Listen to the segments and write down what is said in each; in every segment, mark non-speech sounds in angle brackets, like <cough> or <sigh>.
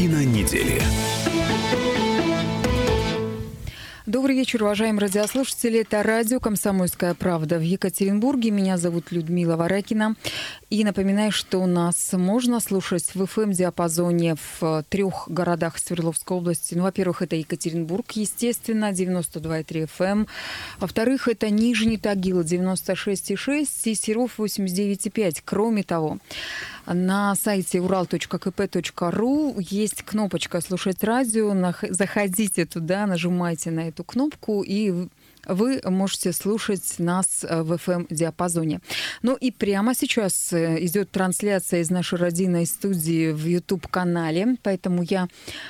Картина недели. Добрый вечер, уважаемые радиослушатели. Это радио «Комсомольская правда» в Екатеринбурге. Меня зовут Людмила Варакина. И напоминаю, что у нас можно слушать в FM-диапазоне в трех городах Свердловской области. Ну, во-первых, это Екатеринбург, естественно, 92,3 FM. Во-вторых, это Нижний Тагил, 96,6 и Серов, 89,5. Кроме того, на сайте ural.kp.ru есть кнопочка «Слушать радио». Заходите туда, нажимайте на эту кнопку, и вы можете слушать нас э, в FM-диапазоне. Ну и прямо сейчас э, идет трансляция из нашей родийной студии в YouTube-канале, поэтому я,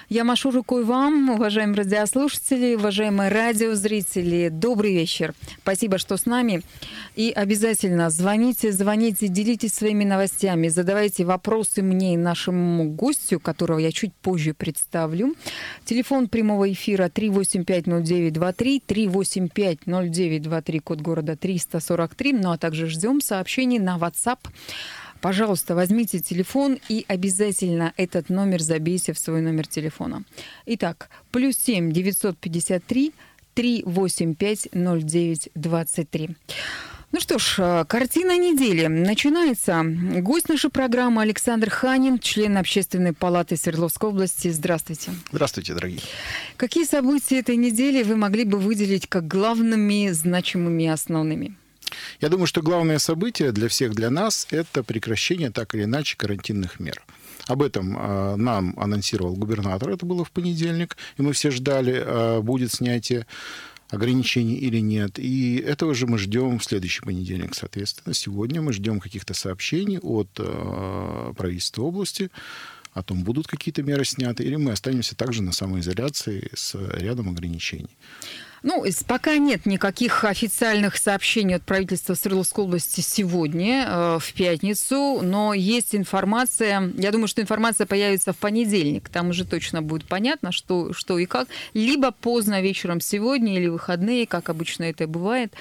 я машу рукой вам, уважаемые радиослушатели, уважаемые радиозрители. Добрый вечер. Спасибо, что с нами. И обязательно звоните, звоните, делитесь своими новостями, задавайте вопросы мне и нашему гостю, которого я чуть позже представлю. Телефон прямого эфира 3850923, 385 90923, код города 343. Ну а также ждем сообщений на WhatsApp. Пожалуйста, возьмите телефон и обязательно этот номер забейте в свой номер телефона. Итак, плюс 7 953 385 0923. Ну что ж, э, картина недели начинается. Гость нашей программы Александр Ханин, член Общественной палаты Свердловской области. Здравствуйте. Здравствуйте, дорогие. Какие события этой недели вы могли бы выделить как главными, значимыми и основными? Я думаю, что главное событие для всех, для нас, это прекращение так или иначе карантинных мер. Об этом э, нам анонсировал губернатор, это было в понедельник, и мы все ждали, э, будет снятие ограничений или нет. И этого же мы ждем в следующий понедельник, соответственно. Сегодня мы ждем каких-то сообщений от э, правительства области о том, будут какие-то меры сняты, или мы останемся также на самоизоляции с рядом ограничений. Ну, пока нет никаких официальных сообщений от правительства Свердловской области сегодня, э, в пятницу, но есть информация, я думаю, что информация появится в понедельник, там уже точно будет понятно, что, что и как, либо поздно вечером сегодня или выходные, как обычно это бывает.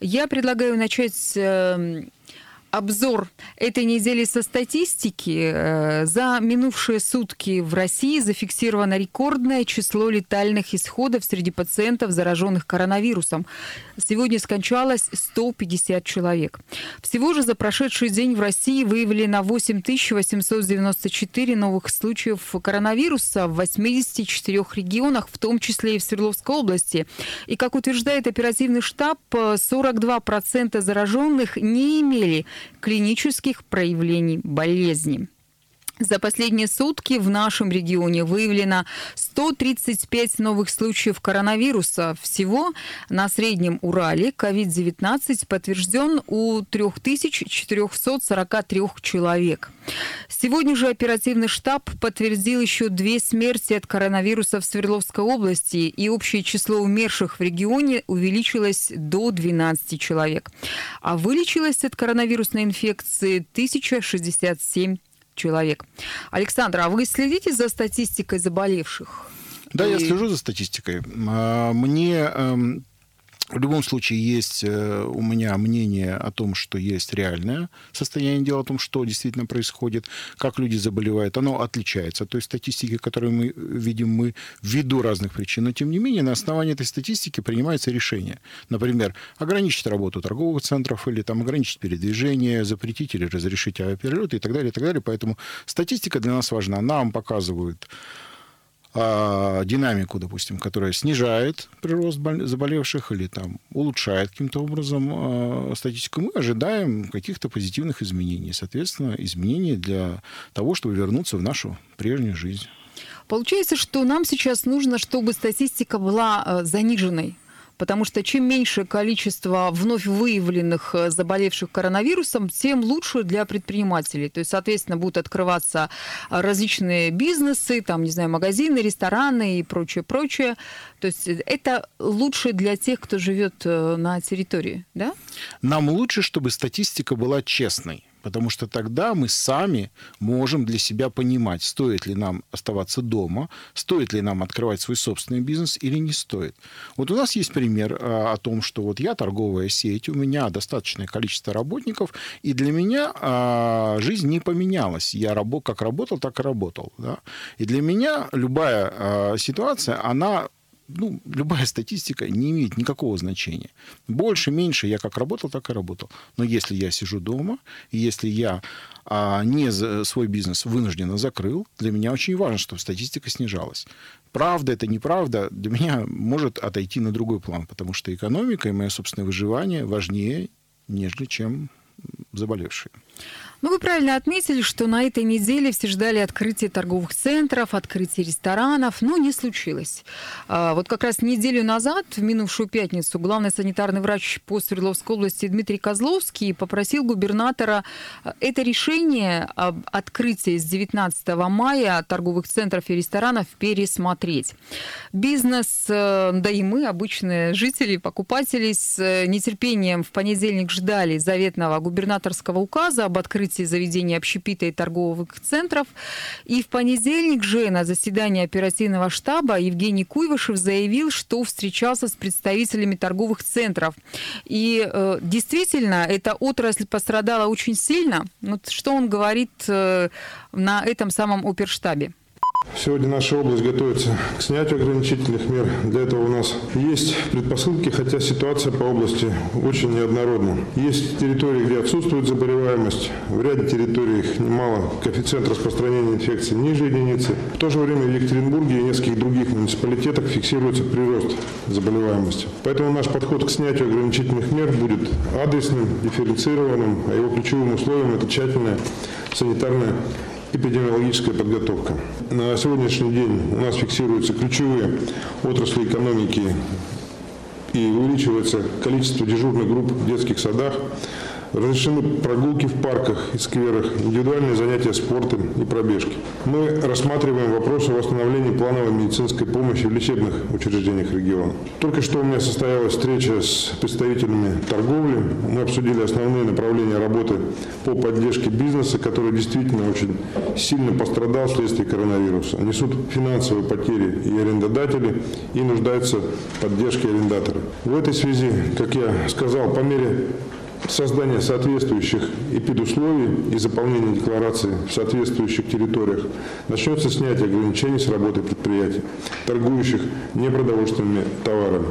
Я предлагаю начать э, обзор этой недели со статистики. Э, за минувшие сутки в России зафиксировано рекордное число летальных исходов среди пациентов, зараженных коронавирусом. Сегодня скончалось 150 человек. Всего же за прошедший день в России выявлено 8894 новых случаев коронавируса в 84 регионах, в том числе и в Свердловской области. И, как утверждает оперативный штаб, 42% зараженных не имели клинических проявлений болезни. За последние сутки в нашем регионе выявлено 135 новых случаев коронавируса. Всего на Среднем Урале COVID-19 подтвержден у 3443 человек. Сегодня же оперативный штаб подтвердил еще две смерти от коронавируса в Свердловской области, и общее число умерших в регионе увеличилось до 12 человек. А вылечилось от коронавирусной инфекции 1067 человек. Александр, а вы следите за статистикой заболевших? Да, и... я слежу за статистикой. А, мне эм, в любом случае есть э, у меня мнение о том, что есть реальное состояние дела, о том, что действительно происходит, как люди заболевают. Оно отличается от той статистики, которую мы видим мы ввиду разных причин. Но, тем не менее, на основании этой статистики принимается решение. Например, ограничить работу торговых центров или там, ограничить передвижение, запретить или разрешить авиаперелеты и так далее, и так далее. Поэтому статистика для нас важна. Нам показывают а, динамику, допустим, которая снижает прирост заболевших или там улучшает каким-то образом а, статистику, мы ожидаем каких-то позитивных изменений. Соответственно, изменений для того, чтобы вернуться в нашу прежнюю жизнь. Получается, что нам сейчас нужно, чтобы статистика была э, заниженной потому что чем меньше количество вновь выявленных э, заболевших коронавирусом, тем лучше для предпринимателей. То есть, соответственно, будут открываться э, различные бизнесы, там, не знаю, магазины, рестораны и прочее, прочее. То есть э, это лучше для тех, кто живет на территории, да? Нам лучше, чтобы статистика была честной. Потому что тогда мы сами можем для себя понимать, стоит ли нам оставаться дома, стоит ли нам открывать свой собственный бизнес или не стоит. Вот у нас есть пример а, о том, что вот я торговая сеть, у меня достаточное количество работников, и для меня а, жизнь не поменялась. Я как работал, так и работал. Да? И для меня любая а, ситуация, она ну, любая статистика не имеет никакого значения. Больше, меньше я как работал, так и работал. Но если я сижу дома, и если я а, не свой бизнес вынужденно закрыл, для меня очень важно, чтобы статистика снижалась. Правда это, неправда, для меня может отойти на другой план, потому что экономика и мое собственное выживание важнее, нежели чем заболевшие. Ну, вы правильно отметили, что на этой неделе все ждали открытия торговых центров, открытия ресторанов, но не случилось. А, вот как раз неделю назад, в минувшую пятницу, главный санитарный врач по Свердловской области Дмитрий Козловский попросил губернатора а, это решение об открытии с 19 мая торговых центров и ресторанов пересмотреть. Бизнес, э, да и мы, обычные жители, покупатели, с э, нетерпением в понедельник ждали заветного губернаторского указа об открытии заведений общепита и торговых центров. И в понедельник же на заседании оперативного штаба Евгений Куйвышев заявил, что встречался с представителями торговых центров. И э, действительно, эта отрасль пострадала очень сильно. Вот что он говорит э, на этом самом оперштабе? Сегодня наша область готовится к снятию ограничительных мер. Для этого у нас есть предпосылки, хотя ситуация по области очень неоднородна. Есть территории, где отсутствует заболеваемость. В ряде территорий их немало. Коэффициент распространения инфекции ниже единицы. В то же время в Екатеринбурге и нескольких других муниципалитетах фиксируется прирост заболеваемости. Поэтому наш подход к снятию ограничительных мер будет адресным, дифференцированным, а его ключевым условием – это тщательная санитарная эпидемиологическая подготовка. На сегодняшний день у нас фиксируются ключевые отрасли экономики и увеличивается количество дежурных групп в детских садах. Разрешены прогулки в парках и скверах, индивидуальные занятия спортом и пробежки. Мы рассматриваем вопросы восстановления плановой медицинской помощи в лечебных учреждениях региона. Только что у меня состоялась встреча с представителями торговли. Мы обсудили основные направления работы по поддержке бизнеса, который действительно очень сильно пострадал вследствие коронавируса. Несут финансовые потери и арендодатели, и нуждаются в поддержке арендатора. В этой связи, как я сказал, по мере создание соответствующих эпидусловий и заполнение декларации в соответствующих территориях начнется снятие ограничений с работы предприятий, торгующих непродовольственными товарами.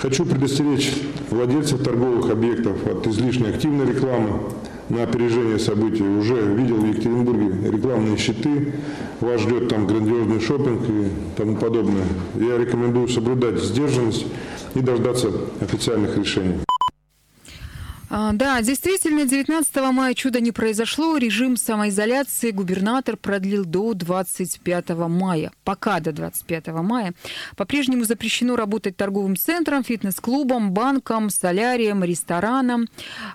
Хочу предостеречь владельцев торговых объектов от излишней активной рекламы на опережение событий. Уже видел в Екатеринбурге рекламные щиты, вас ждет там грандиозный шопинг и тому подобное. Я рекомендую соблюдать сдержанность и дождаться официальных решений. А, да, действительно, 19 мая чудо не произошло. Режим самоизоляции губернатор продлил до 25 мая. Пока до 25 мая. По-прежнему запрещено работать торговым центром, фитнес-клубом, банком, солярием, рестораном.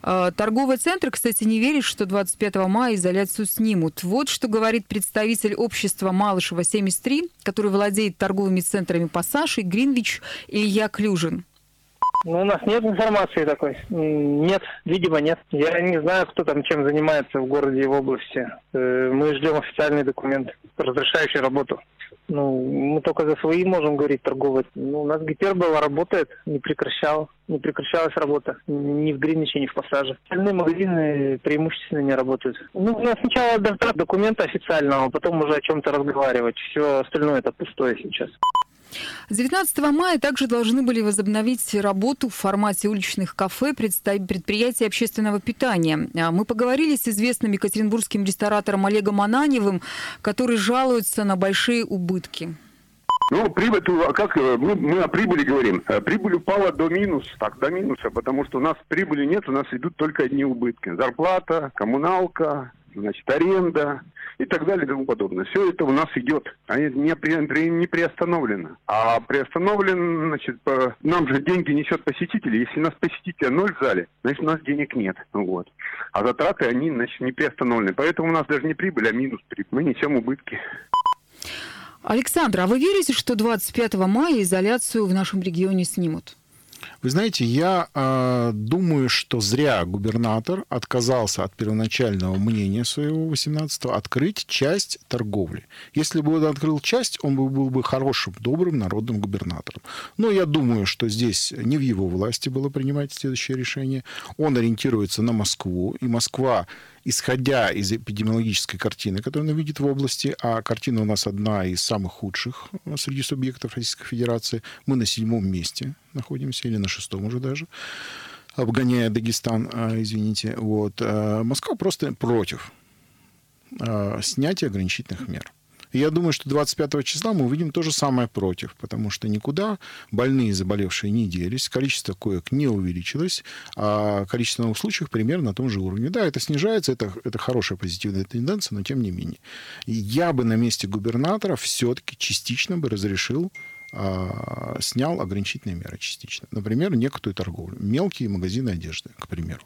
А, торговые центры, кстати, не верят, что 25 мая изоляцию снимут. Вот что говорит представитель общества Малышева-73, который владеет торговыми центрами «Пассаж» и «Гринвич» Илья Клюжин. Ну, у нас нет информации такой. Нет, видимо, нет. Я не знаю, кто там чем занимается в городе и в области. Э, мы ждем официальный документ, разрешающий работу. Ну, мы только за свои можем говорить торговать. Ну, у нас Гипербола работает, не прекращал, не прекращалась работа. Ни в Гринвиче, ни в Пассаже. Остальные магазины преимущественно не работают. Ну, у нас сначала документа официального, потом уже о чем-то разговаривать. Все остальное это пустое сейчас. С 19 мая также должны были возобновить работу в формате уличных кафе предприятия общественного питания. А мы поговорили с известным екатеринбургским ресторатором Олегом Ананевым, который жалуется на большие убытки. Ну, прибыль, а как э, мы, мы о прибыли говорим? Э, прибыль упала до минуса, так, до минуса, потому что у нас прибыли нет, у нас идут только одни убытки. Зарплата, коммуналка, значит, аренда, и так далее и тому подобное. Все это у нас идет, а не, при, не приостановлено. А приостановлен, значит, по, нам же деньги несет посетитель. Если у нас посетителя ноль в зале, значит, у нас денег нет. Вот. А затраты, они, значит, не приостановлены. Поэтому у нас даже не прибыль, а минус прибыль. Мы несем убытки. Александр, а вы верите, что 25 мая изоляцию в нашем регионе снимут? Вы знаете, я э, думаю, что зря губернатор отказался от первоначального мнения своего 18-го открыть часть торговли. Если бы он открыл часть, он бы был бы хорошим, добрым народным губернатором. Но я думаю, что здесь не в его власти было принимать следующее решение. Он ориентируется на Москву, и Москва исходя из эпидемиологической картины, которую она видит в области, а картина у нас одна из самых худших среди субъектов Российской Федерации, мы на седьмом месте находимся, или на шестом уже даже, обгоняя Дагестан, а, извините. Вот. А, Москва просто против снятия ограничительных мер. Я думаю, что 25 числа мы увидим то же самое против, потому что никуда больные заболевшие не делись, количество коек не увеличилось, а количество новых случаев примерно на том же уровне. Да, это снижается, это, это хорошая позитивная тенденция, но тем не менее. Я бы на месте губернатора все-таки частично бы разрешил а, снял ограничительные меры частично. Например, некоторую торговлю. Мелкие магазины одежды, к примеру.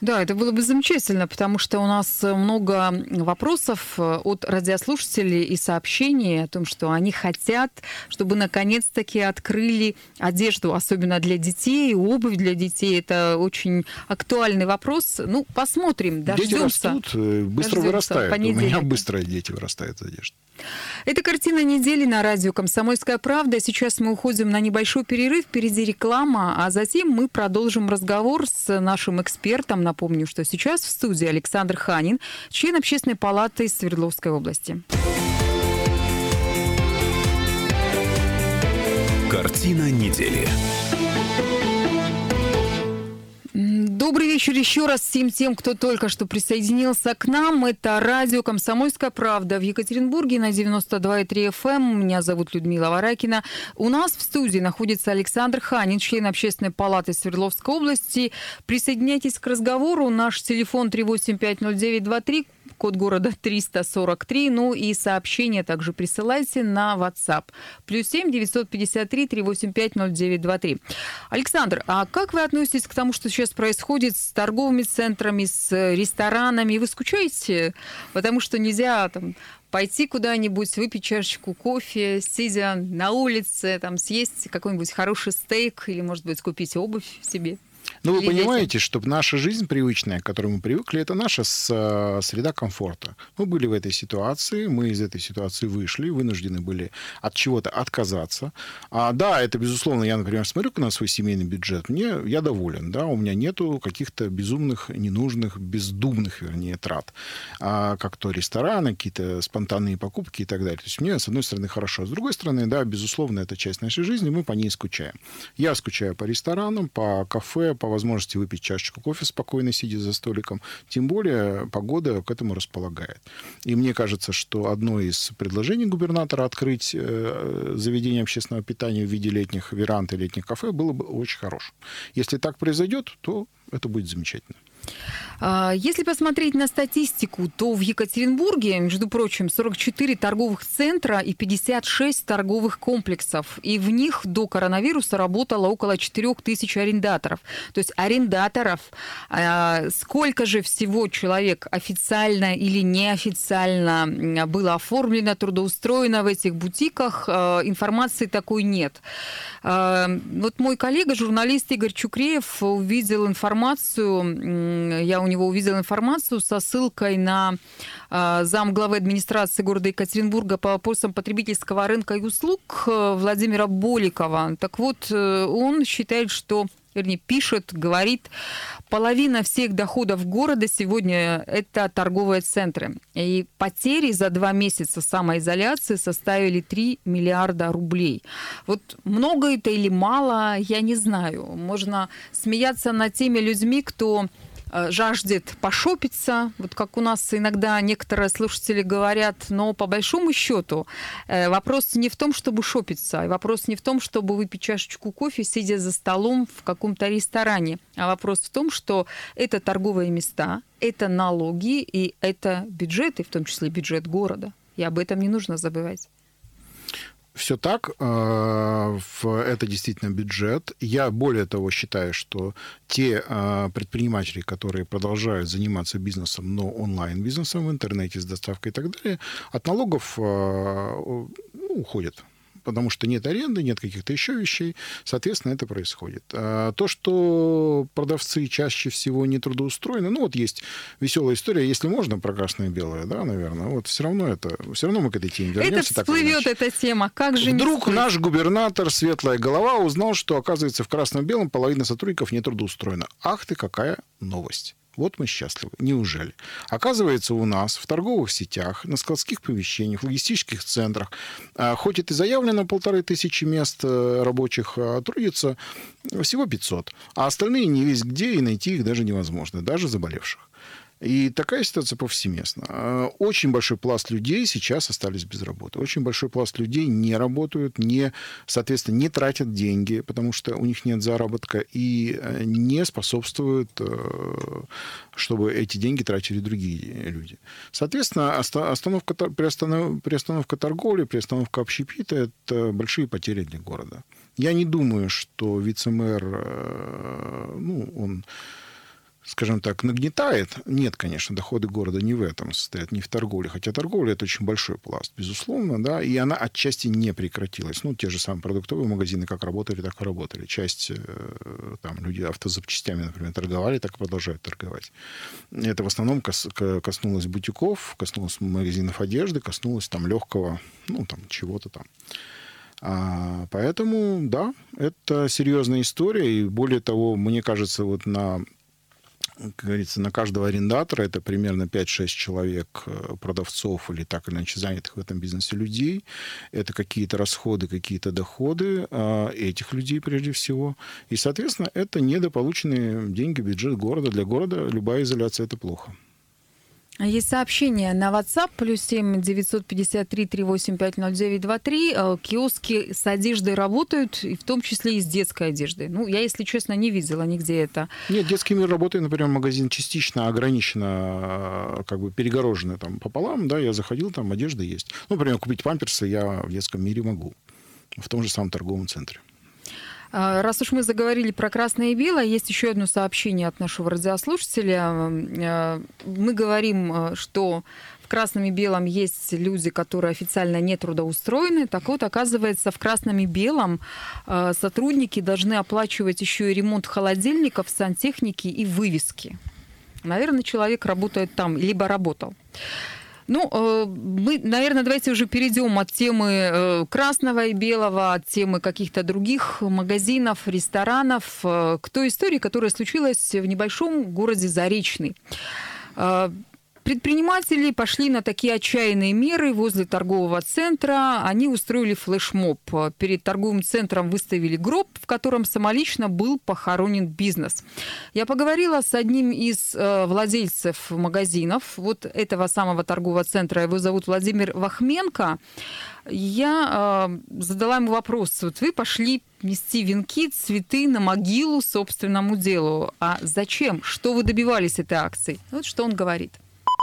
Да, это было бы замечательно, потому что у нас много вопросов э, от радиослушателей и сообщений о том, что они хотят, чтобы наконец-таки открыли одежду, особенно для детей, обувь для детей. Это очень актуальный вопрос. Ну, посмотрим, дождемся. Дети растут, э, быстро Дождемся вырастают. У меня быстро дети вырастают из одежды. Это картина недели на радио «Комсомольская правда». Сейчас мы уходим на небольшой перерыв, впереди реклама, а затем мы продолжим разговор с нашим экспертом. Напомню, что сейчас в студии Александр Ханин, член Общественной палаты Свердловской области. Картина недели. Добрый вечер еще раз всем тем, кто только что присоединился к нам. Это радио «Комсомольская правда» в Екатеринбурге на 92,3 FM. Эм. Меня зовут Людмила Варакина. У нас в студии находится Александр Ханин, член Общественной палаты Свердловской области. Присоединяйтесь к разговору. Наш телефон 3850923 код города 343. Ну и сообщения также присылайте на WhatsApp. Плюс 7 953 385 0923. Александр, а как вы относитесь к тому, что сейчас происходит с торговыми центрами, с ресторанами? Вы скучаете? Потому что нельзя там пойти куда-нибудь, выпить чашечку кофе, сидя на улице, там, съесть какой-нибудь хороший стейк или, может быть, купить обувь себе. Ну, вы понимаете, что наша жизнь привычная, к которой мы привыкли, это наша э, среда комфорта. Мы были в этой ситуации, мы из этой ситуации вышли, вынуждены были от чего-то отказаться. А, да, это, безусловно, я, например, смотрю на свой семейный бюджет, мне, я доволен, да, у меня нету каких-то безумных, ненужных, бездумных, вернее, трат, а, как то рестораны, какие-то спонтанные покупки и так далее. То есть мне, с одной стороны, хорошо, с другой стороны, да, безусловно, это часть нашей жизни, мы по ней скучаем. Я скучаю по ресторанам, по кафе, по возможности выпить чашечку кофе спокойно, сидя за столиком. Тем более погода к этому располагает. И мне кажется, что одно из предложений губернатора открыть э, заведение общественного питания в виде летних веранд и летних кафе было бы очень хорошим. Если так произойдет, то это будет замечательно. А, если посмотреть на статистику, то в Екатеринбурге, между прочим, 44 торговых центра и 56 торговых комплексов. И в них до коронавируса работало около 4 тысяч арендаторов. То есть арендаторов. А, сколько же всего человек официально или неофициально было оформлено, трудоустроено в этих бутиках, а, информации такой нет. Вот мой коллега, журналист Игорь Чукреев, увидел информацию, я у него увидела информацию со ссылкой на э, зам главы администрации города Екатеринбурга по вопросам потребительского рынка и услуг э, Владимира Боликова. Так вот, э, он считает, что вернее, пишет, говорит, половина всех доходов города сегодня – это торговые центры. И потери за два месяца самоизоляции составили 3 миллиарда рублей. Вот много это или мало, я не знаю. Можно смеяться над теми людьми, кто жаждет пошопиться, вот как у нас иногда некоторые слушатели говорят, но по большому счету э, вопрос не в том, чтобы шопиться, а вопрос не в том, чтобы выпить чашечку кофе, сидя за столом в каком-то ресторане, а вопрос в том, что это торговые места, это налоги и это бюджеты, в том числе бюджет города. И об этом не нужно забывать. Все так. Э, это действительно бюджет. Я более того считаю, что те э, предприниматели, которые продолжают заниматься бизнесом, но онлайн-бизнесом в интернете с доставкой и так далее, от налогов э, ну, уходят потому что нет аренды, нет каких-то еще вещей, соответственно, это происходит. А то, что продавцы чаще всего не трудоустроены, ну вот есть веселая история, если можно, про красное и белое, да, наверное, вот все равно это, все равно мы к этой теме вернемся. Это всплывет эта тема, как же Вдруг наш губернатор, светлая голова, узнал, что, оказывается, в красном-белом половина сотрудников не трудоустроена. Ах ты, какая новость. Вот мы счастливы. Неужели? Оказывается, у нас в торговых сетях, на складских помещениях, в логистических центрах, а, хоть это и заявлено полторы тысячи мест э, рабочих, а, трудится всего 500. А остальные не весь где, и найти их даже невозможно, даже заболевших. И такая ситуация повсеместно. А, очень большой пласт людей сейчас остались без работы. Очень большой пласт людей не работают, не, соответственно, не тратят деньги, потому что у них нет заработка, и э, не способствуют, э, чтобы эти деньги тратили другие люди. Соответственно, остановка, приостанов, приостановка торговли, приостановка общепита – это большие потери для города. Я не думаю, что вице-мэр, э, ну, он скажем так, нагнетает. Нет, конечно, доходы города не в этом состоят, не в торговле. Хотя торговля – это очень большой пласт, безусловно, да, и она отчасти не прекратилась. Ну, те же самые продуктовые магазины как работали, так и работали. Часть, э, там, люди автозапчастями, например, торговали, так и продолжают торговать. Это в основном кос коснулось бутиков, коснулось магазинов одежды, коснулось там легкого, ну, там, чего-то там. А, поэтому, да, это серьезная история. И более того, мне кажется, вот на как говорится, на каждого арендатора это примерно 5-6 человек э, продавцов или так или иначе занятых в этом бизнесе людей. Это какие-то расходы, какие-то доходы а, этих людей прежде всего. И, соответственно, это недополученные деньги бюджет города. Для города любая изоляция – это плохо. Есть сообщение на WhatsApp, плюс 7 953 385 0923. Киоски с одеждой работают, и в том числе и с детской одеждой. Ну, я, если честно, не видела нигде это. Нет, детский мир работает, например, магазин частично ограниченно, э, как бы перегороженный там пополам, да, я заходил, там одежда есть. Ну, например, купить памперсы я в детском мире могу, в том же самом торговом центре. А, раз уж мы заговорили про красное и белое, есть еще одно сообщение от нашего радиослушателя. А, мы говорим, а, что в красном и белом есть люди, которые официально не трудоустроены. Так вот, оказывается, в красном и белом сотрудники должны оплачивать еще и ремонт холодильников, сантехники и вывески. Наверное, человек работает там, либо работал. Ну, э, мы, наверное, давайте уже перейдем от темы э, красного и белого, от темы каких-то других магазинов, ресторанов, э, к той истории, которая случилась в небольшом городе Заречный. Предприниматели пошли на такие отчаянные меры возле торгового центра. Они устроили флешмоб. Перед торговым центром выставили гроб, в котором самолично был похоронен бизнес. Я поговорила с одним из э, владельцев магазинов вот этого самого торгового центра. Его зовут Владимир Вахменко. Я э, задала ему вопрос. Вот вы пошли нести венки, цветы на могилу собственному делу. А зачем? Что вы добивались этой акцией? Вот что он говорит.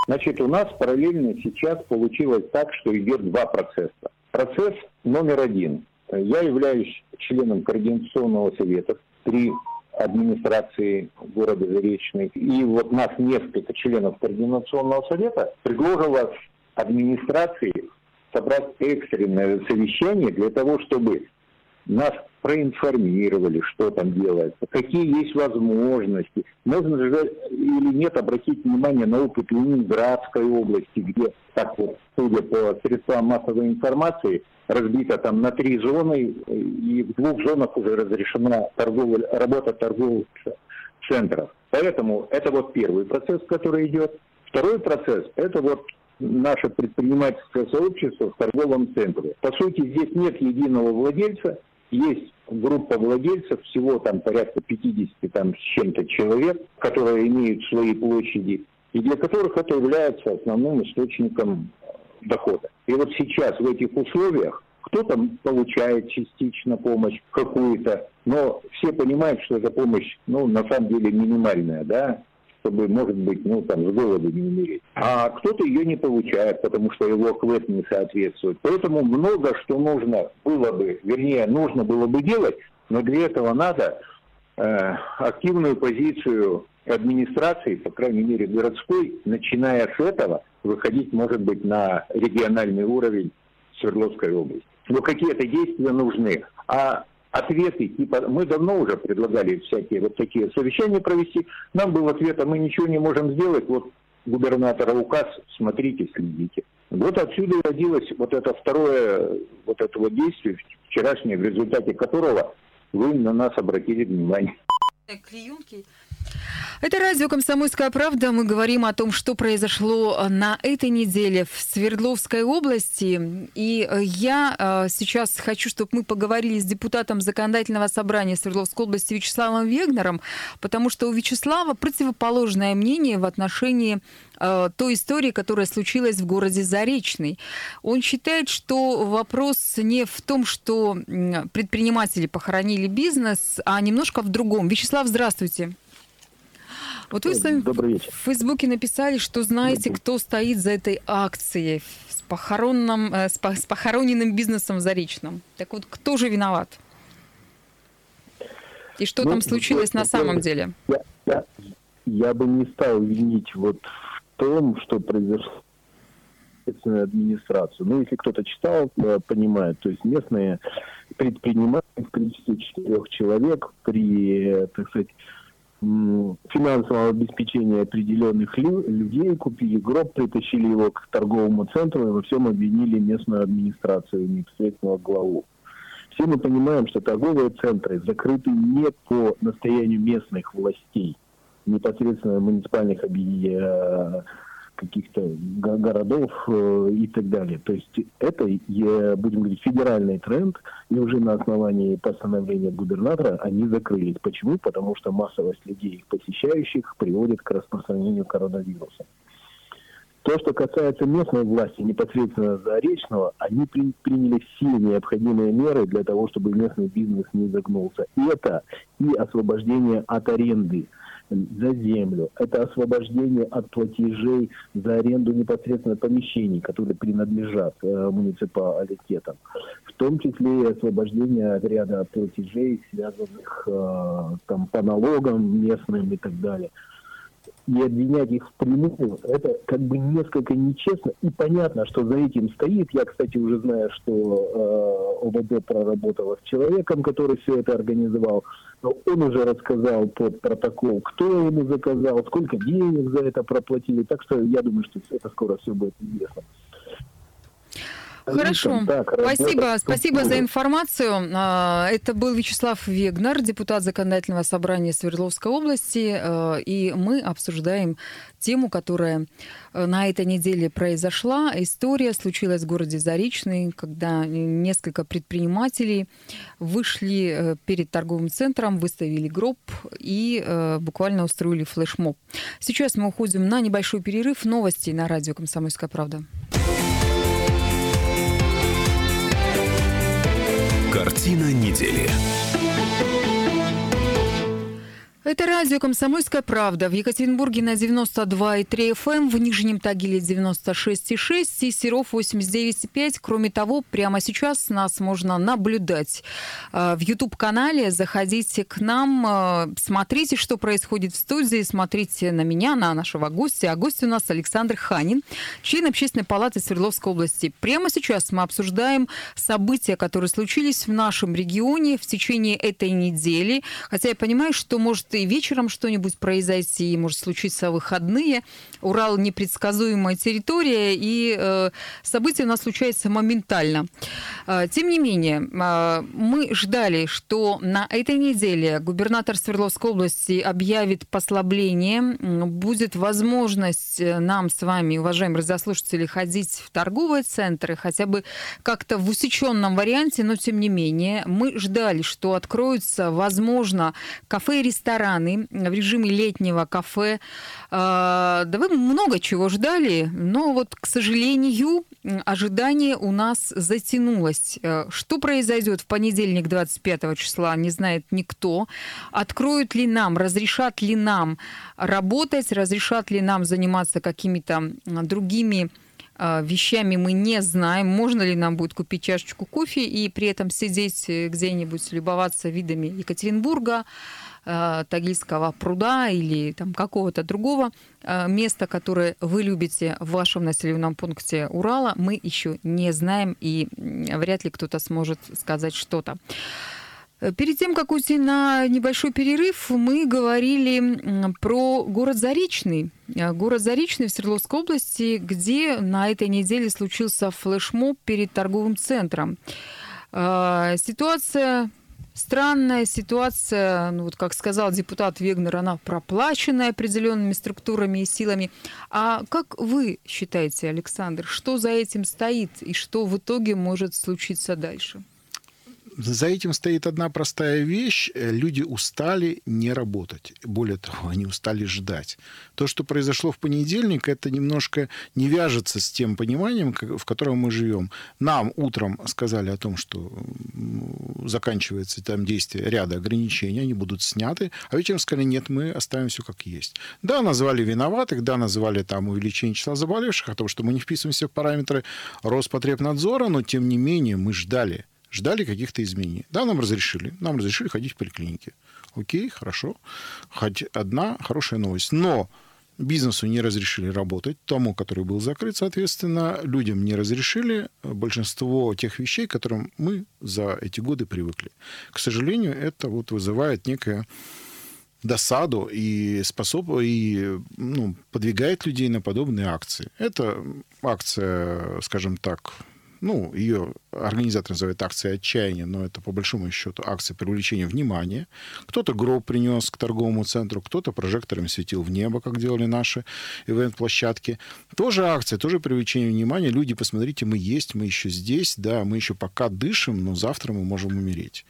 Значит, у нас параллельно сейчас получилось так, что идет два процесса. Процесс номер один. Я являюсь членом Координационного совета при администрации города Заречный. И вот нас несколько членов Координационного совета предложило администрации собрать экстренное совещание для того, чтобы нас проинформировали, что там делается, какие есть возможности. Можно же или нет обратить внимание на опыт Ленинградской области, где, так вот, судя по средствам массовой информации, разбито там на три зоны, и в двух зонах уже разрешена торговля, работа торговых центров. Поэтому это вот первый процесс, который идет. Второй процесс – это вот наше предпринимательское сообщество в торговом центре. По сути, здесь нет единого владельца, есть группа владельцев, всего там порядка 50 там, с чем-то человек, которые имеют свои площади, и для которых это является основным источником дохода. И вот сейчас в этих условиях кто-то получает частично помощь какую-то, но все понимают, что эта помощь, ну, на самом деле минимальная, да, чтобы, может быть, ну, там, с голоду не умереть. А кто-то ее не получает, потому что его квест не соответствует. Поэтому много что нужно было бы, вернее, нужно было бы делать, но для этого надо э, активную позицию администрации, по крайней мере городской, начиная с этого, выходить, может быть, на региональный уровень Свердловской области. но какие-то действия нужны. А ответы, типа, мы давно уже предлагали всякие вот такие совещания провести, нам был ответ, а мы ничего не можем сделать, вот губернатора указ, смотрите, следите. Вот отсюда и родилось вот это второе вот этого действия, вчерашнее, в результате которого вы на нас обратили внимание. Клеенки это радио «Комсомольская правда». Мы говорим о том, что произошло на этой неделе в Свердловской области. И э, я э, сейчас хочу, чтобы мы поговорили с депутатом Законодательного собрания Свердловской области Вячеславом Вегнером, потому что у Вячеслава противоположное мнение в отношении э, той истории, которая случилась в городе Заречный. Он считает, что вопрос не в том, что предприниматели похоронили бизнес, а немножко в другом. Вячеслав, здравствуйте. Вот вы сами в Фейсбуке написали, что знаете, кто стоит за этой акцией с, похоронным, э, с, с похороненным бизнесом в Заречном. Так вот, кто же виноват? И что ну, там случилось на самом деле? Я, я, я бы не стал винить вот в том, что произошло администрацию. Ну, если кто-то читал, э, понимает, то есть местные предприниматели в количестве четырех человек при, э, так сказать, финансового обеспечения определенных людей, купили гроб, притащили его к торговому центру и во всем обвинили местную администрацию, непосредственно главу. Все мы понимаем, что торговые центры закрыты не по настоянию местных властей, непосредственно муниципальных объединений каких-то городов э, и так далее. То есть это, будем говорить, федеральный тренд, и уже на основании постановления губернатора они закрылись. Почему? Потому что массовость людей, посещающих, приводит к распространению коронавируса. То, что касается местной власти, непосредственно Заречного, они при, приняли все необходимые меры для того, чтобы местный бизнес не загнулся. Это и освобождение от аренды за землю, это освобождение от платежей за аренду непосредственно помещений, которые принадлежат э, муниципалитетам, в том числе и освобождение от ряда платежей, связанных э, там, по налогам местным и так далее и обвинять их впрямую, это как бы несколько нечестно. И понятно, что за этим стоит. Я, кстати, уже знаю, что э, ОВД проработала с человеком, который все это организовал. Но он уже рассказал под протокол, кто ему заказал, сколько денег за это проплатили. Так что я думаю, что это скоро все будет известно. Хорошо. Так, спасибо, спасибо за информацию. А, это был Вячеслав Вегнер, депутат Законодательного собрания Свердловской области. А, и мы обсуждаем тему, которая э, на этой неделе произошла. История случилась в городе Заречный, когда несколько предпринимателей вышли э, перед торговым центром, выставили гроб и э, буквально устроили флешмоб. Сейчас мы уходим на небольшой перерыв. Новости на радио «Комсомольская правда». Картина недели. Это радио «Комсомольская правда». В Екатеринбурге на 92,3 FM, эм, в Нижнем Тагиле 96,6 и Серов 89,5. Кроме того, прямо сейчас нас можно наблюдать э, в YouTube-канале. Заходите к нам, э, смотрите, что происходит в студии, смотрите на меня, на нашего гостя. А гость у нас Александр Ханин, член Общественной палаты Свердловской области. Прямо сейчас мы обсуждаем события, которые случились в нашем регионе в течение этой недели. Хотя я понимаю, что может и вечером что-нибудь произойти, может случиться выходные. Урал непредсказуемая территория, и э, события у нас случаются моментально. Э, тем не менее, э, мы ждали, что на этой неделе губернатор Свердловской области объявит послабление, будет возможность э, нам с вами, уважаемые радиослушатели, ходить в торговые центры, хотя бы как-то в усеченном варианте, но тем не менее, мы ждали, что откроются, возможно, кафе и рестораны, рестораны в режиме летнего кафе. А, да вы много чего ждали, но вот, к сожалению, ожидание у нас затянулось. Э, что произойдет в понедельник 25 числа, не знает никто. Откроют ли нам, разрешат ли нам работать, разрешат ли нам заниматься какими-то другими а, вещами мы не знаем, можно ли нам будет купить чашечку кофе и при этом сидеть э, где-нибудь, любоваться видами Екатеринбурга, э, Тагильского пруда или там какого-то другого э, места, которое вы любите в вашем населенном пункте Урала, мы еще не знаем, и вряд ли кто-то сможет сказать что-то. Перед тем, как уйти на небольшой перерыв, мы говорили про город Заречный. Город Заречный в Свердловской области, где на этой неделе случился флешмоб перед торговым центром. Ситуация странная ситуация, ну вот как сказал депутат Вегнер, она проплаченная определенными структурами и силами. А как вы считаете, Александр, что за этим стоит и что в итоге может случиться дальше? За этим стоит одна простая вещь. Люди устали не работать. Более того, они устали ждать. То, что произошло в понедельник, это немножко не вяжется с тем пониманием, в котором мы живем. Нам утром сказали о том, что заканчивается там действие ряда ограничений, они будут сняты, а вечером сказали, нет, мы оставим все как есть. Да, назвали виноватых, да, назвали там увеличение числа заболевших, о том, что мы не вписываемся в параметры Роспотребнадзора, но тем не менее мы ждали ждали каких-то изменений. Да, нам разрешили. Нам разрешили ходить в поликлинике. Окей, хорошо. Хоть одна хорошая новость. Но бизнесу не разрешили работать, тому, который был закрыт, соответственно, людям не разрешили большинство тех вещей, к которым мы за эти годы привыкли. К сожалению, это вот вызывает некое досаду и способ и ну, подвигает людей на подобные акции. Это акция, скажем так, ну, ее организатор называет акцией отчаяния, но это по большому счету акция привлечения внимания. Кто-то гроб принес к торговому центру, кто-то прожекторами светил в небо, как делали наши ивент-площадки. Тоже акция, тоже привлечение внимания. Люди, посмотрите, мы есть, мы еще здесь, да, мы еще пока дышим, но завтра мы можем умереть.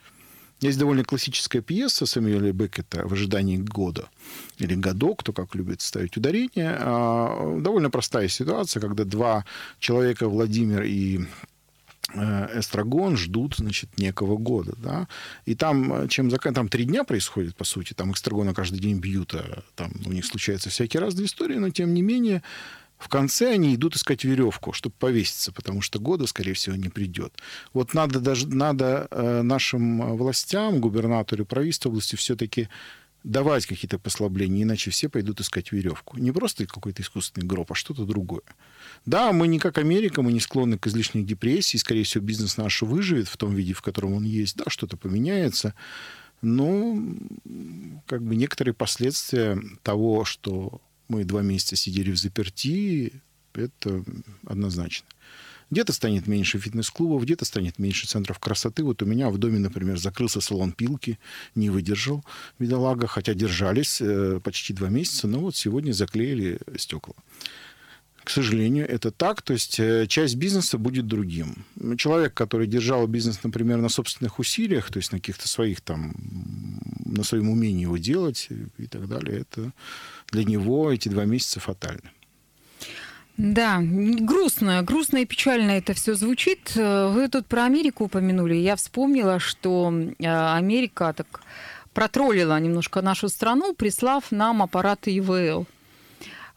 Есть довольно классическая пьеса Самуэля Беккета «В ожидании года» или «Годок», кто как любит ставить ударение. А, довольно простая ситуация, когда два человека, Владимир и э, эстрагон ждут, значит, некого года, да, и там, чем закан... там три дня происходит, по сути, там эстрагона каждый день бьют, а там у них случаются всякие разные истории, но, тем не менее, в конце они идут искать веревку, чтобы повеситься, потому что года, скорее всего, не придет. Вот надо, даже, надо э, нашим властям, губернатору, правительству области все-таки давать какие-то послабления, иначе все пойдут искать веревку. Не просто какой-то искусственный гроб, а что-то другое. Да, мы не как Америка, мы не склонны к излишней депрессии, скорее всего, бизнес наш выживет в том виде, в котором он есть, да, что-то поменяется, но как бы некоторые последствия того, что мы два месяца сидели в заперти, это однозначно. Где-то станет меньше фитнес-клубов, где-то станет меньше центров красоты. Вот у меня в доме, например, закрылся салон пилки, не выдержал бедолага, хотя держались э, почти два месяца, но вот сегодня заклеили стекла. К сожалению, это так. То есть э, часть бизнеса будет другим. Человек, который держал бизнес, например, на собственных усилиях, то есть на каких-то своих там, на своем умении его делать и так далее, это для него эти два месяца фатальны. Да, грустно, грустно и печально это все звучит. Вы тут про Америку упомянули. Я вспомнила, что э, Америка так протроллила немножко нашу страну, прислав нам аппараты ИВЛ.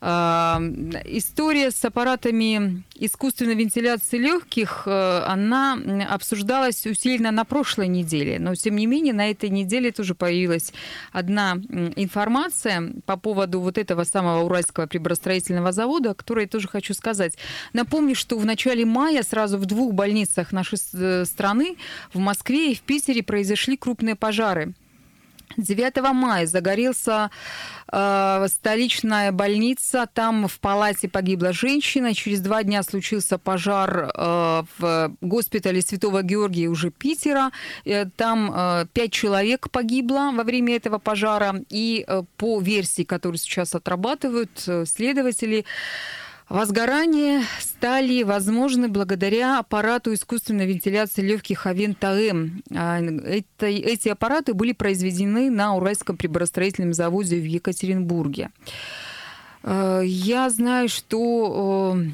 История с аппаратами искусственной вентиляции легких, э, она обсуждалась усиленно на прошлой неделе, но тем не менее на этой неделе тоже появилась одна информация по поводу вот этого самого Уральского приборостроительного завода, о которой я тоже хочу сказать. Напомню, что в начале мая сразу в двух больницах нашей э, страны, в Москве и в Питере произошли крупные пожары. 9 мая загорелся э, столичная больница. Там в палате погибла женщина. Через два дня случился пожар э, в госпитале Святого Георгия уже Питера. Э, там э, человек погибло во время этого пожара. И э, по версии, которую сейчас отрабатывают э, следователи, Возгорания стали возможны благодаря аппарату искусственной вентиляции легких Авента-М. А, эти аппараты были произведены на Уральском приборостроительном заводе в Екатеринбурге. Э, я знаю, что э,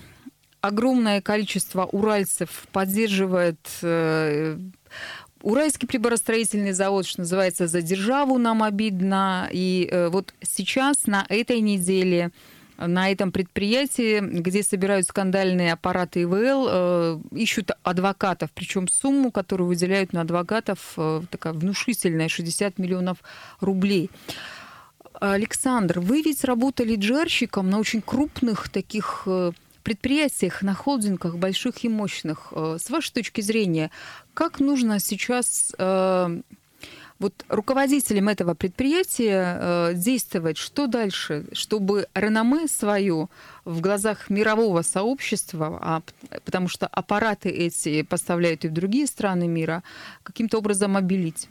огромное количество уральцев поддерживает э, Уральский приборостроительный завод, что называется, за державу нам обидно. И вот сейчас, на этой неделе, на этом предприятии, где собирают скандальные аппараты ИВЛ, э, ищут адвокатов, причем сумму, которую выделяют на адвокатов, э, такая внушительная, 60 миллионов рублей. Александр, вы ведь работали джарщиком на очень крупных таких э, предприятиях, на холдингах больших и мощных. С вашей точки зрения, как нужно сейчас вот руководителям этого предприятия э, действовать, что дальше, чтобы реноме свое в глазах мирового сообщества, а, потому что аппараты эти поставляют и в другие страны мира, каким-то образом обелить?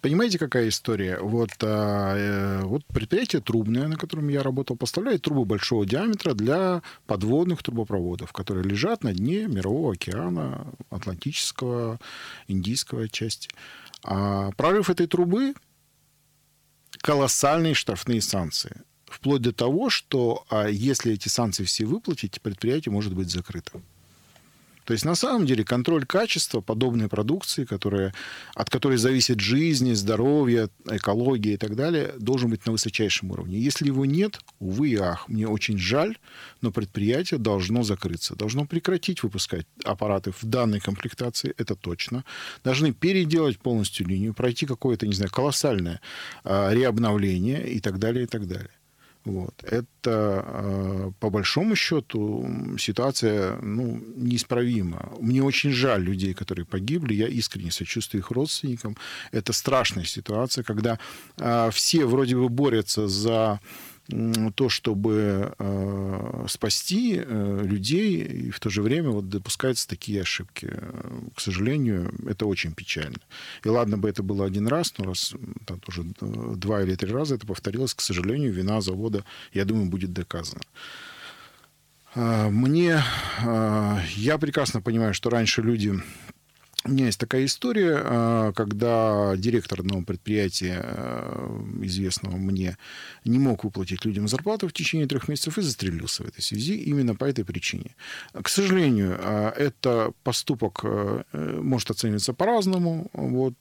Понимаете, какая история? Вот, а, э, вот предприятие трубное, на котором я работал, поставляет трубы большого диаметра для подводных трубопроводов, которые лежат на дне Мирового океана, Атлантического, Индийского части. А прорыв этой трубы колоссальные штрафные санкции. Вплоть до того, что а если эти санкции все выплатить, предприятие может быть закрыто. То есть на самом деле контроль качества подобной продукции, которая, от которой зависит жизнь, здоровье, экология и так далее, должен быть на высочайшем уровне. Если его нет, увы и ах, мне очень жаль, но предприятие должно закрыться, должно прекратить выпускать аппараты в данной комплектации, это точно. Должны переделать полностью линию, пройти какое-то, не знаю, колоссальное э, реобновление и так далее, и так далее. Вот. Это, а, по большому счету, ситуация ну, неисправима. Мне очень жаль людей, которые погибли. Я искренне сочувствую их родственникам. Это страшная ситуация, когда а, все вроде бы борются за то, чтобы э, спасти э, людей, и в то же время вот допускаются такие ошибки. К сожалению, это очень печально. И ладно бы это было один раз, но раз там тоже два или три раза это повторилось, к сожалению, вина завода, я думаю, будет доказана. Э, мне, э, я прекрасно понимаю, что раньше люди у меня есть такая история, а, когда директор одного предприятия, а, известного мне, не мог выплатить людям зарплату в течение трех месяцев и застрелился в этой связи именно по этой причине. К сожалению, а, это поступок э, может оцениваться по-разному. Вот,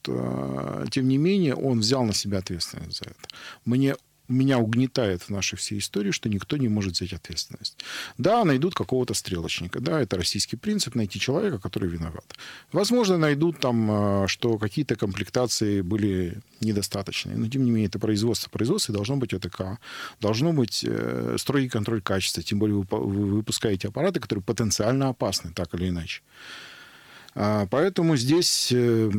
тем не менее, он взял на себя ответственность за это. Мне меня угнетает в нашей всей истории, что никто не может взять ответственность. Да, найдут какого-то стрелочника, да, это российский принцип, найти человека, который виноват. Возможно, найдут там, а, что какие-то комплектации были недостаточные, но тем не менее это производство. Производство должно быть ОТК, должно быть э, строгий контроль качества, тем более вы выпускаете аппараты, которые потенциально опасны, так или иначе. А, поэтому здесь э,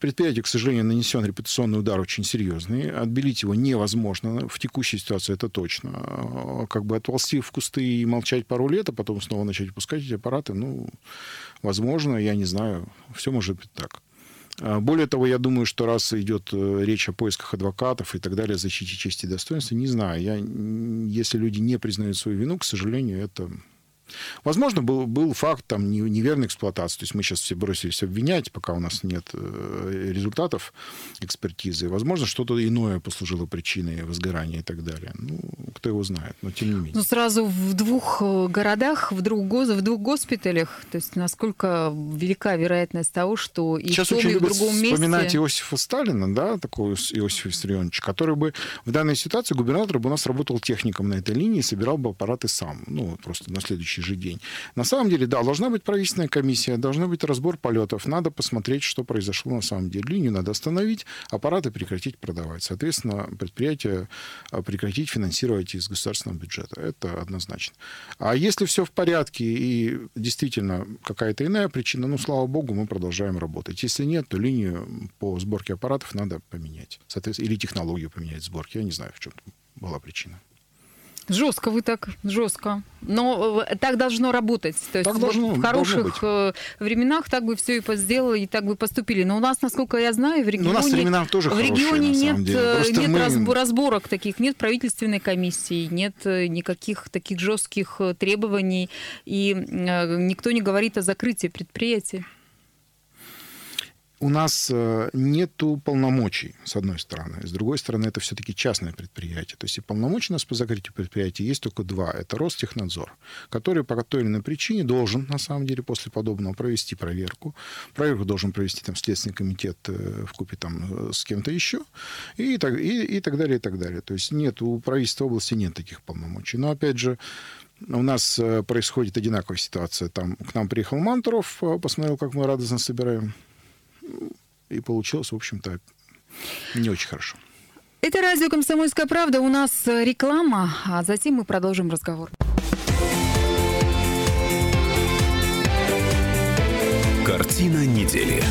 предприятию, к сожалению, нанесен репутационный удар очень серьезный. Отбелить его невозможно. В текущей ситуации это точно. А, как бы отползти в кусты и молчать пару лет, а потом снова начать выпускать эти аппараты, ну, возможно, я не знаю. Все может быть так. А, более того, я думаю, что раз идет э, речь о поисках адвокатов и так далее, защите чести и достоинства, не знаю. Я, если люди не признают свою вину, к сожалению, это Возможно, был, был факт там, неверной эксплуатации. То есть мы сейчас все бросились обвинять, пока у нас нет э, результатов экспертизы. Возможно, что-то иное послужило причиной возгорания и так далее. Ну, кто его знает, но тем не менее. Ну, сразу в двух э, городах, в двух, в двух госпиталях, то есть насколько велика вероятность того, что и сейчас в том, очень и в другом месте... вспоминать Иосифа Сталина, да, такого Иосифа Виссарионовича, который бы в данной ситуации губернатор бы у нас работал техником на этой линии и собирал бы аппараты сам. Ну, просто на следующий следующий же день. На самом деле, да, должна быть правительственная комиссия, должна быть разбор полетов, надо посмотреть, что произошло на самом деле. Линию надо остановить, аппараты прекратить продавать. Соответственно, предприятие а, прекратить финансировать из государственного бюджета. Это однозначно. А если все в порядке и действительно какая-то иная причина, ну, слава богу, мы продолжаем работать. Если нет, то линию по сборке аппаратов надо поменять. Соответственно, или технологию поменять сборки. Я не знаю, в чем была причина. Жестко вы так, жестко. Но э, так должно работать. То есть так должно, в хороших э, временах так бы все и сделали, и так бы поступили. Но у нас, насколько я знаю, в регионе, у нас времена тоже в регионе хорошие, нет, э, нет мы... разборок таких, нет правительственной комиссии, нет никаких таких жестких требований, и никто не говорит о закрытии предприятий. У нас э, нету полномочий, с одной стороны. С другой стороны, это все-таки частное предприятие. То есть и полномочий у нас по закрытию предприятия есть только два. Это Ростехнадзор, который по той или иной причине должен, на самом деле, после подобного провести проверку. Проверку должен провести там Следственный комитет э, в купе там с кем-то еще. И так, и, и так далее, и так далее. То есть нет, у правительства области нет таких полномочий. Но, опять же, у нас происходит одинаковая ситуация. Там к нам приехал Мантуров, посмотрел, как мы радостно собираем и получилось, в общем-то, не очень хорошо. Это радио «Комсомольская правда». У нас реклама, а затем мы продолжим разговор. Картина недели.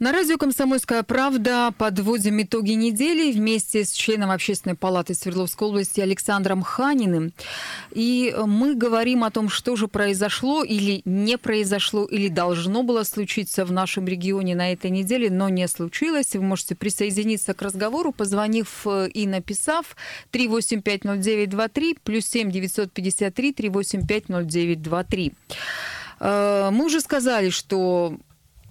На радио «Комсомольская правда» подводим итоги недели вместе с членом Общественной палаты Свердловской области Александром Ханиным. И мы говорим о том, что же произошло или не произошло, или должно было случиться в нашем регионе на этой неделе, но не случилось. Вы можете присоединиться к разговору, позвонив э, и написав 3850923 плюс 7 953 3850923. Мы уже сказали, что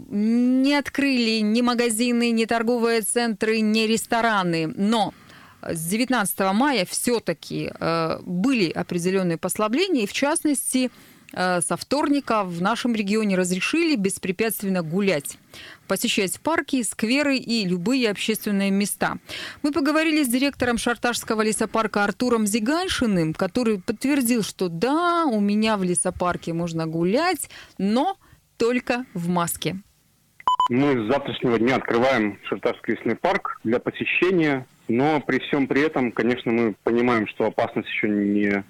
не открыли ни магазины, ни торговые центры, ни рестораны, но с 19 мая все-таки э, были определенные послабления, и в частности э, со вторника в нашем регионе разрешили беспрепятственно гулять, посещать парки, скверы и любые общественные места. Мы поговорили с директором Шарташского лесопарка Артуром Зиганшиным, который подтвердил, что да, у меня в лесопарке можно гулять, но только в маске. Мы с завтрашнего дня открываем Шартарский лесной парк для посещения, но при всем при этом, конечно, мы понимаем, что опасность еще не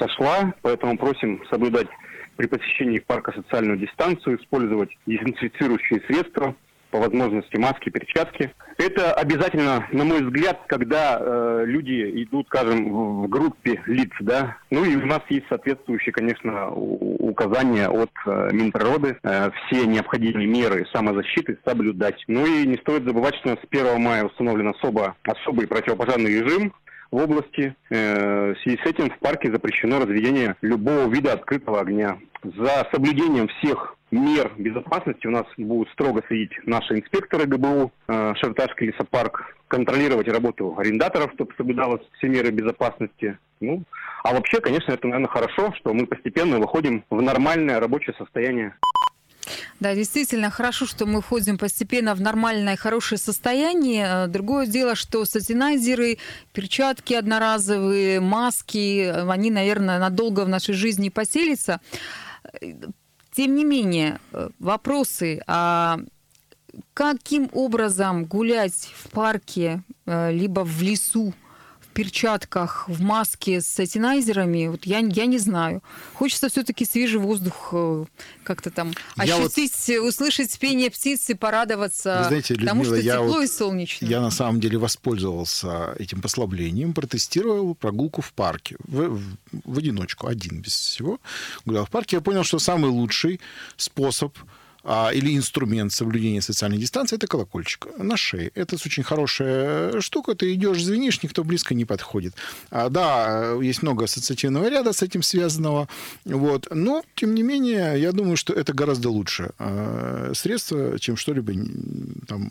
сошла, поэтому просим соблюдать при посещении парка социальную дистанцию, использовать дезинфицирующие средства, по возможности маски, перчатки. Это обязательно, на мой взгляд, когда э, люди идут, скажем, в группе лиц, да. Ну и у нас есть соответствующие, конечно, указания от э, Минприроды, э, все необходимые меры самозащиты соблюдать. Ну и не стоит забывать, что с 1 мая установлен особо, особый противопожарный режим, в области. Э, в связи с этим в парке запрещено разведение любого вида открытого огня. За соблюдением всех мер безопасности у нас будут строго следить наши инспекторы ГБУ, э, Шарташский лесопарк, контролировать работу арендаторов, чтобы соблюдалось все меры безопасности. Ну, а вообще, конечно, это, наверное, хорошо, что мы постепенно выходим в нормальное рабочее состояние. Да, действительно, хорошо, что мы входим постепенно в нормальное, хорошее состояние. Другое дело, что сатинайзеры, перчатки одноразовые, маски, они, наверное, надолго в нашей жизни поселятся. Тем не менее, вопросы, а каким образом гулять в парке, э, либо в лесу, перчатках, в маске с сатинайзерами, вот я, я не знаю. Хочется все-таки свежий воздух э, как-то там я ощутить, вот... услышать пение птицы, порадоваться, Вы знаете, Людмила, потому что тепло вот, и солнечно. Я на самом деле воспользовался этим послаблением, протестировал прогулку в парке, в, в, в одиночку, один без всего. Гулял в парке, я понял, что самый лучший способ или инструмент соблюдения социальной дистанции, это колокольчик на шее. Это очень хорошая штука. Ты идешь, звенишь, никто близко не подходит. А, да, есть много ассоциативного ряда с этим связанного. Вот. Но, тем не менее, я думаю, что это гораздо лучше а, средство, чем что-либо там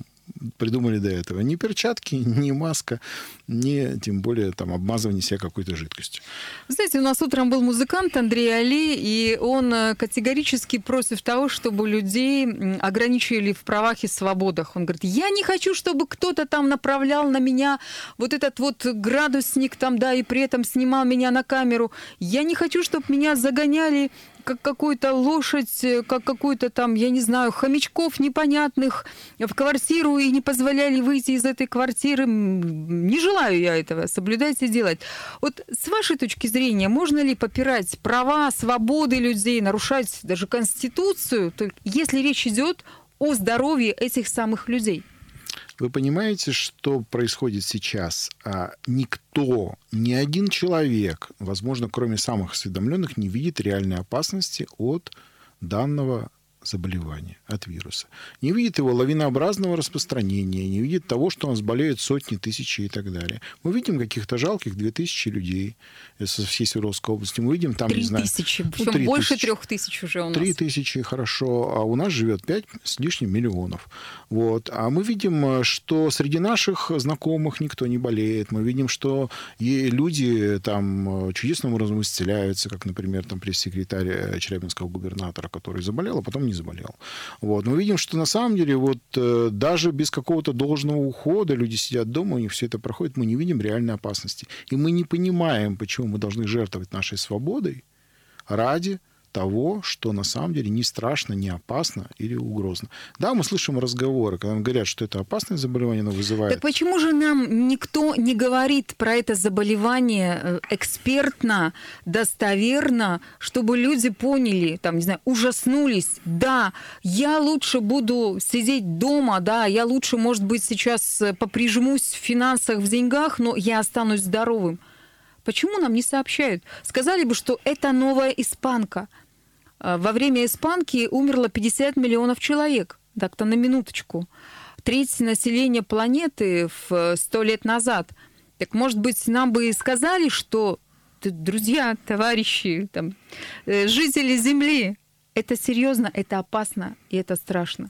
придумали до этого. Ни перчатки, <laughs> ни маска, ни тем более там обмазывание себя какой-то жидкостью. Знаете, у нас утром был музыкант Андрей Али, и он э, категорически против того, чтобы людей ограничили в правах и свободах. Он говорит, я не хочу, чтобы кто-то там направлял на меня вот этот вот градусник там, да, и при этом снимал меня на камеру. Я не хочу, чтобы меня загоняли как какую-то лошадь, э, как какую-то там, я не знаю, хомячков непонятных в квартиру и не позволяли выйти из этой квартиры. Не желаю я этого, соблюдайте делать. Вот с вашей точки зрения, можно ли попирать права, свободы людей, нарушать даже Конституцию, если речь идет о здоровье этих самых людей? Вы понимаете, что происходит сейчас? А, никто, ни один человек, возможно, кроме самых осведомленных, не видит реальной опасности от данного заболевания, от вируса. Не видит его лавинообразного распространения, не видит того, что у нас болеют сотни, тысячи и так далее. Мы видим каких-то жалких 2000 людей со всей Свердловской области. Мы видим там, Три не знаю... тысячи, ну, причем три больше тысячи. трех тысяч уже у нас. Три тысячи, хорошо, а у нас живет пять с лишним миллионов. Вот. А мы видим, что среди наших знакомых никто не болеет. Мы видим, что и люди там э, чудесным образом исцеляются, как, например, там пресс-секретарь э, Челябинского губернатора, который заболел, а потом не заболел. Вот. Мы видим, что на самом деле вот э, даже без какого-то должного ухода люди сидят дома, у них все это проходит, мы не видим реальной опасности. И мы не понимаем, почему мы должны жертвовать нашей свободой ради того, что на самом деле не страшно, не опасно или угрозно. Да, мы слышим разговоры, когда нам говорят, что это опасное заболевание, оно вызывает... Так почему же нам никто не говорит про это заболевание э, экспертно, достоверно, чтобы люди поняли, там, не знаю, ужаснулись, да, я лучше буду сидеть дома, да, я лучше, может быть, сейчас э, поприжмусь в финансах, в деньгах, но я останусь здоровым. Почему нам не сообщают? Сказали бы, что это новая испанка. Э, Во время испанки умерло 50 миллионов человек. Так-то на минуточку. Треть населения планеты в 100 лет назад. Так, может быть, нам бы и сказали, что, друзья, товарищи, там, э, жители Земли, это серьезно, это опасно и это страшно.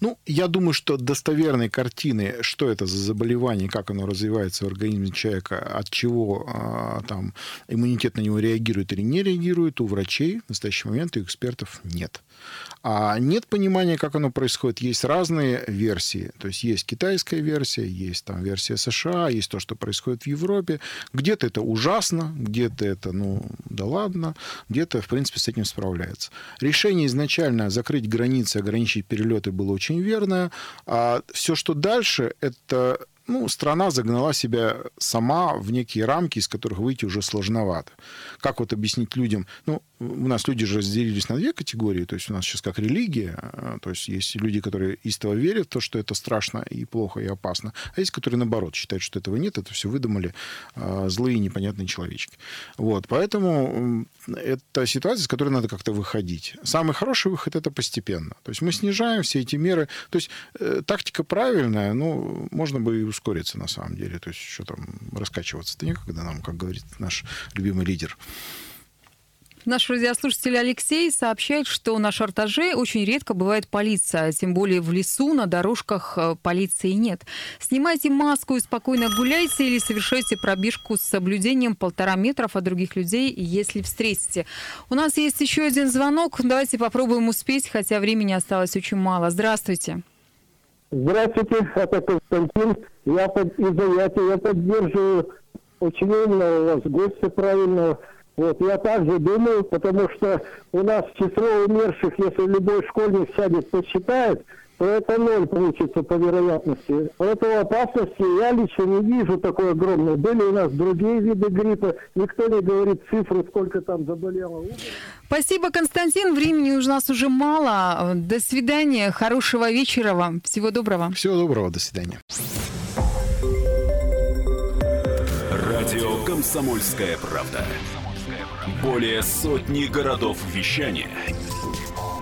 Ну, я думаю, что достоверной картины, что это за заболевание, как оно развивается в организме человека, от чего а, там иммунитет на него реагирует или не реагирует, у врачей в настоящий момент и у экспертов нет. А нет понимания, как оно происходит. Есть разные версии. То есть есть китайская версия, есть там версия США, есть то, что происходит в Европе. Где-то это ужасно, где-то это, ну, да ладно, где-то, в принципе, с этим справляется. Решение изначально закрыть границы, ограничить перелеты было очень верное. А все, что дальше, это ну, страна загнала себя сама в некие рамки, из которых выйти уже сложновато. Как вот объяснить людям? Ну, у нас люди же разделились на две категории. То есть у нас сейчас как религия. а, То есть есть люди, которые истово верят в то, что это страшно и плохо, и опасно. А есть, которые, наоборот, считают, что этого нет, это все выдумали а, злые непонятные человечки. Вот. Поэтому это ситуация, с которой надо как-то выходить. Самый хороший выход – это постепенно. То есть мы снижаем все эти меры. То есть э, тактика правильная, но можно бы и ускориться на самом деле. То есть что там раскачиваться-то некогда нам, как говорит наш любимый лидер. Наш радиослушатель Алексей сообщает, что на шартаже очень редко бывает полиция, тем более в лесу, на дорожках э, полиции нет. Снимайте маску и спокойно гуляйте или совершайте пробежку с соблюдением полтора метров от других людей, если встретите. У нас есть еще один звонок, давайте попробуем успеть, хотя времени осталось очень мало. Здравствуйте. Здравствуйте, это Константин. Я под, из я поддерживаю очень умного у вас гостя правильного. Вот, я также думаю, потому что у нас число умерших, если любой школьник сядет, посчитает, то это ноль получится по вероятности. Поэтому опасности я лично не вижу такой огромной. Были у нас другие виды гриппа, никто не говорит цифры, сколько там заболело. Спасибо, Константин. Времени у нас уже мало. До свидания. Хорошего вечера вам. Всего доброго. Всего доброго. До свидания. Радио «Комсомольская правда». Более сотни городов вещания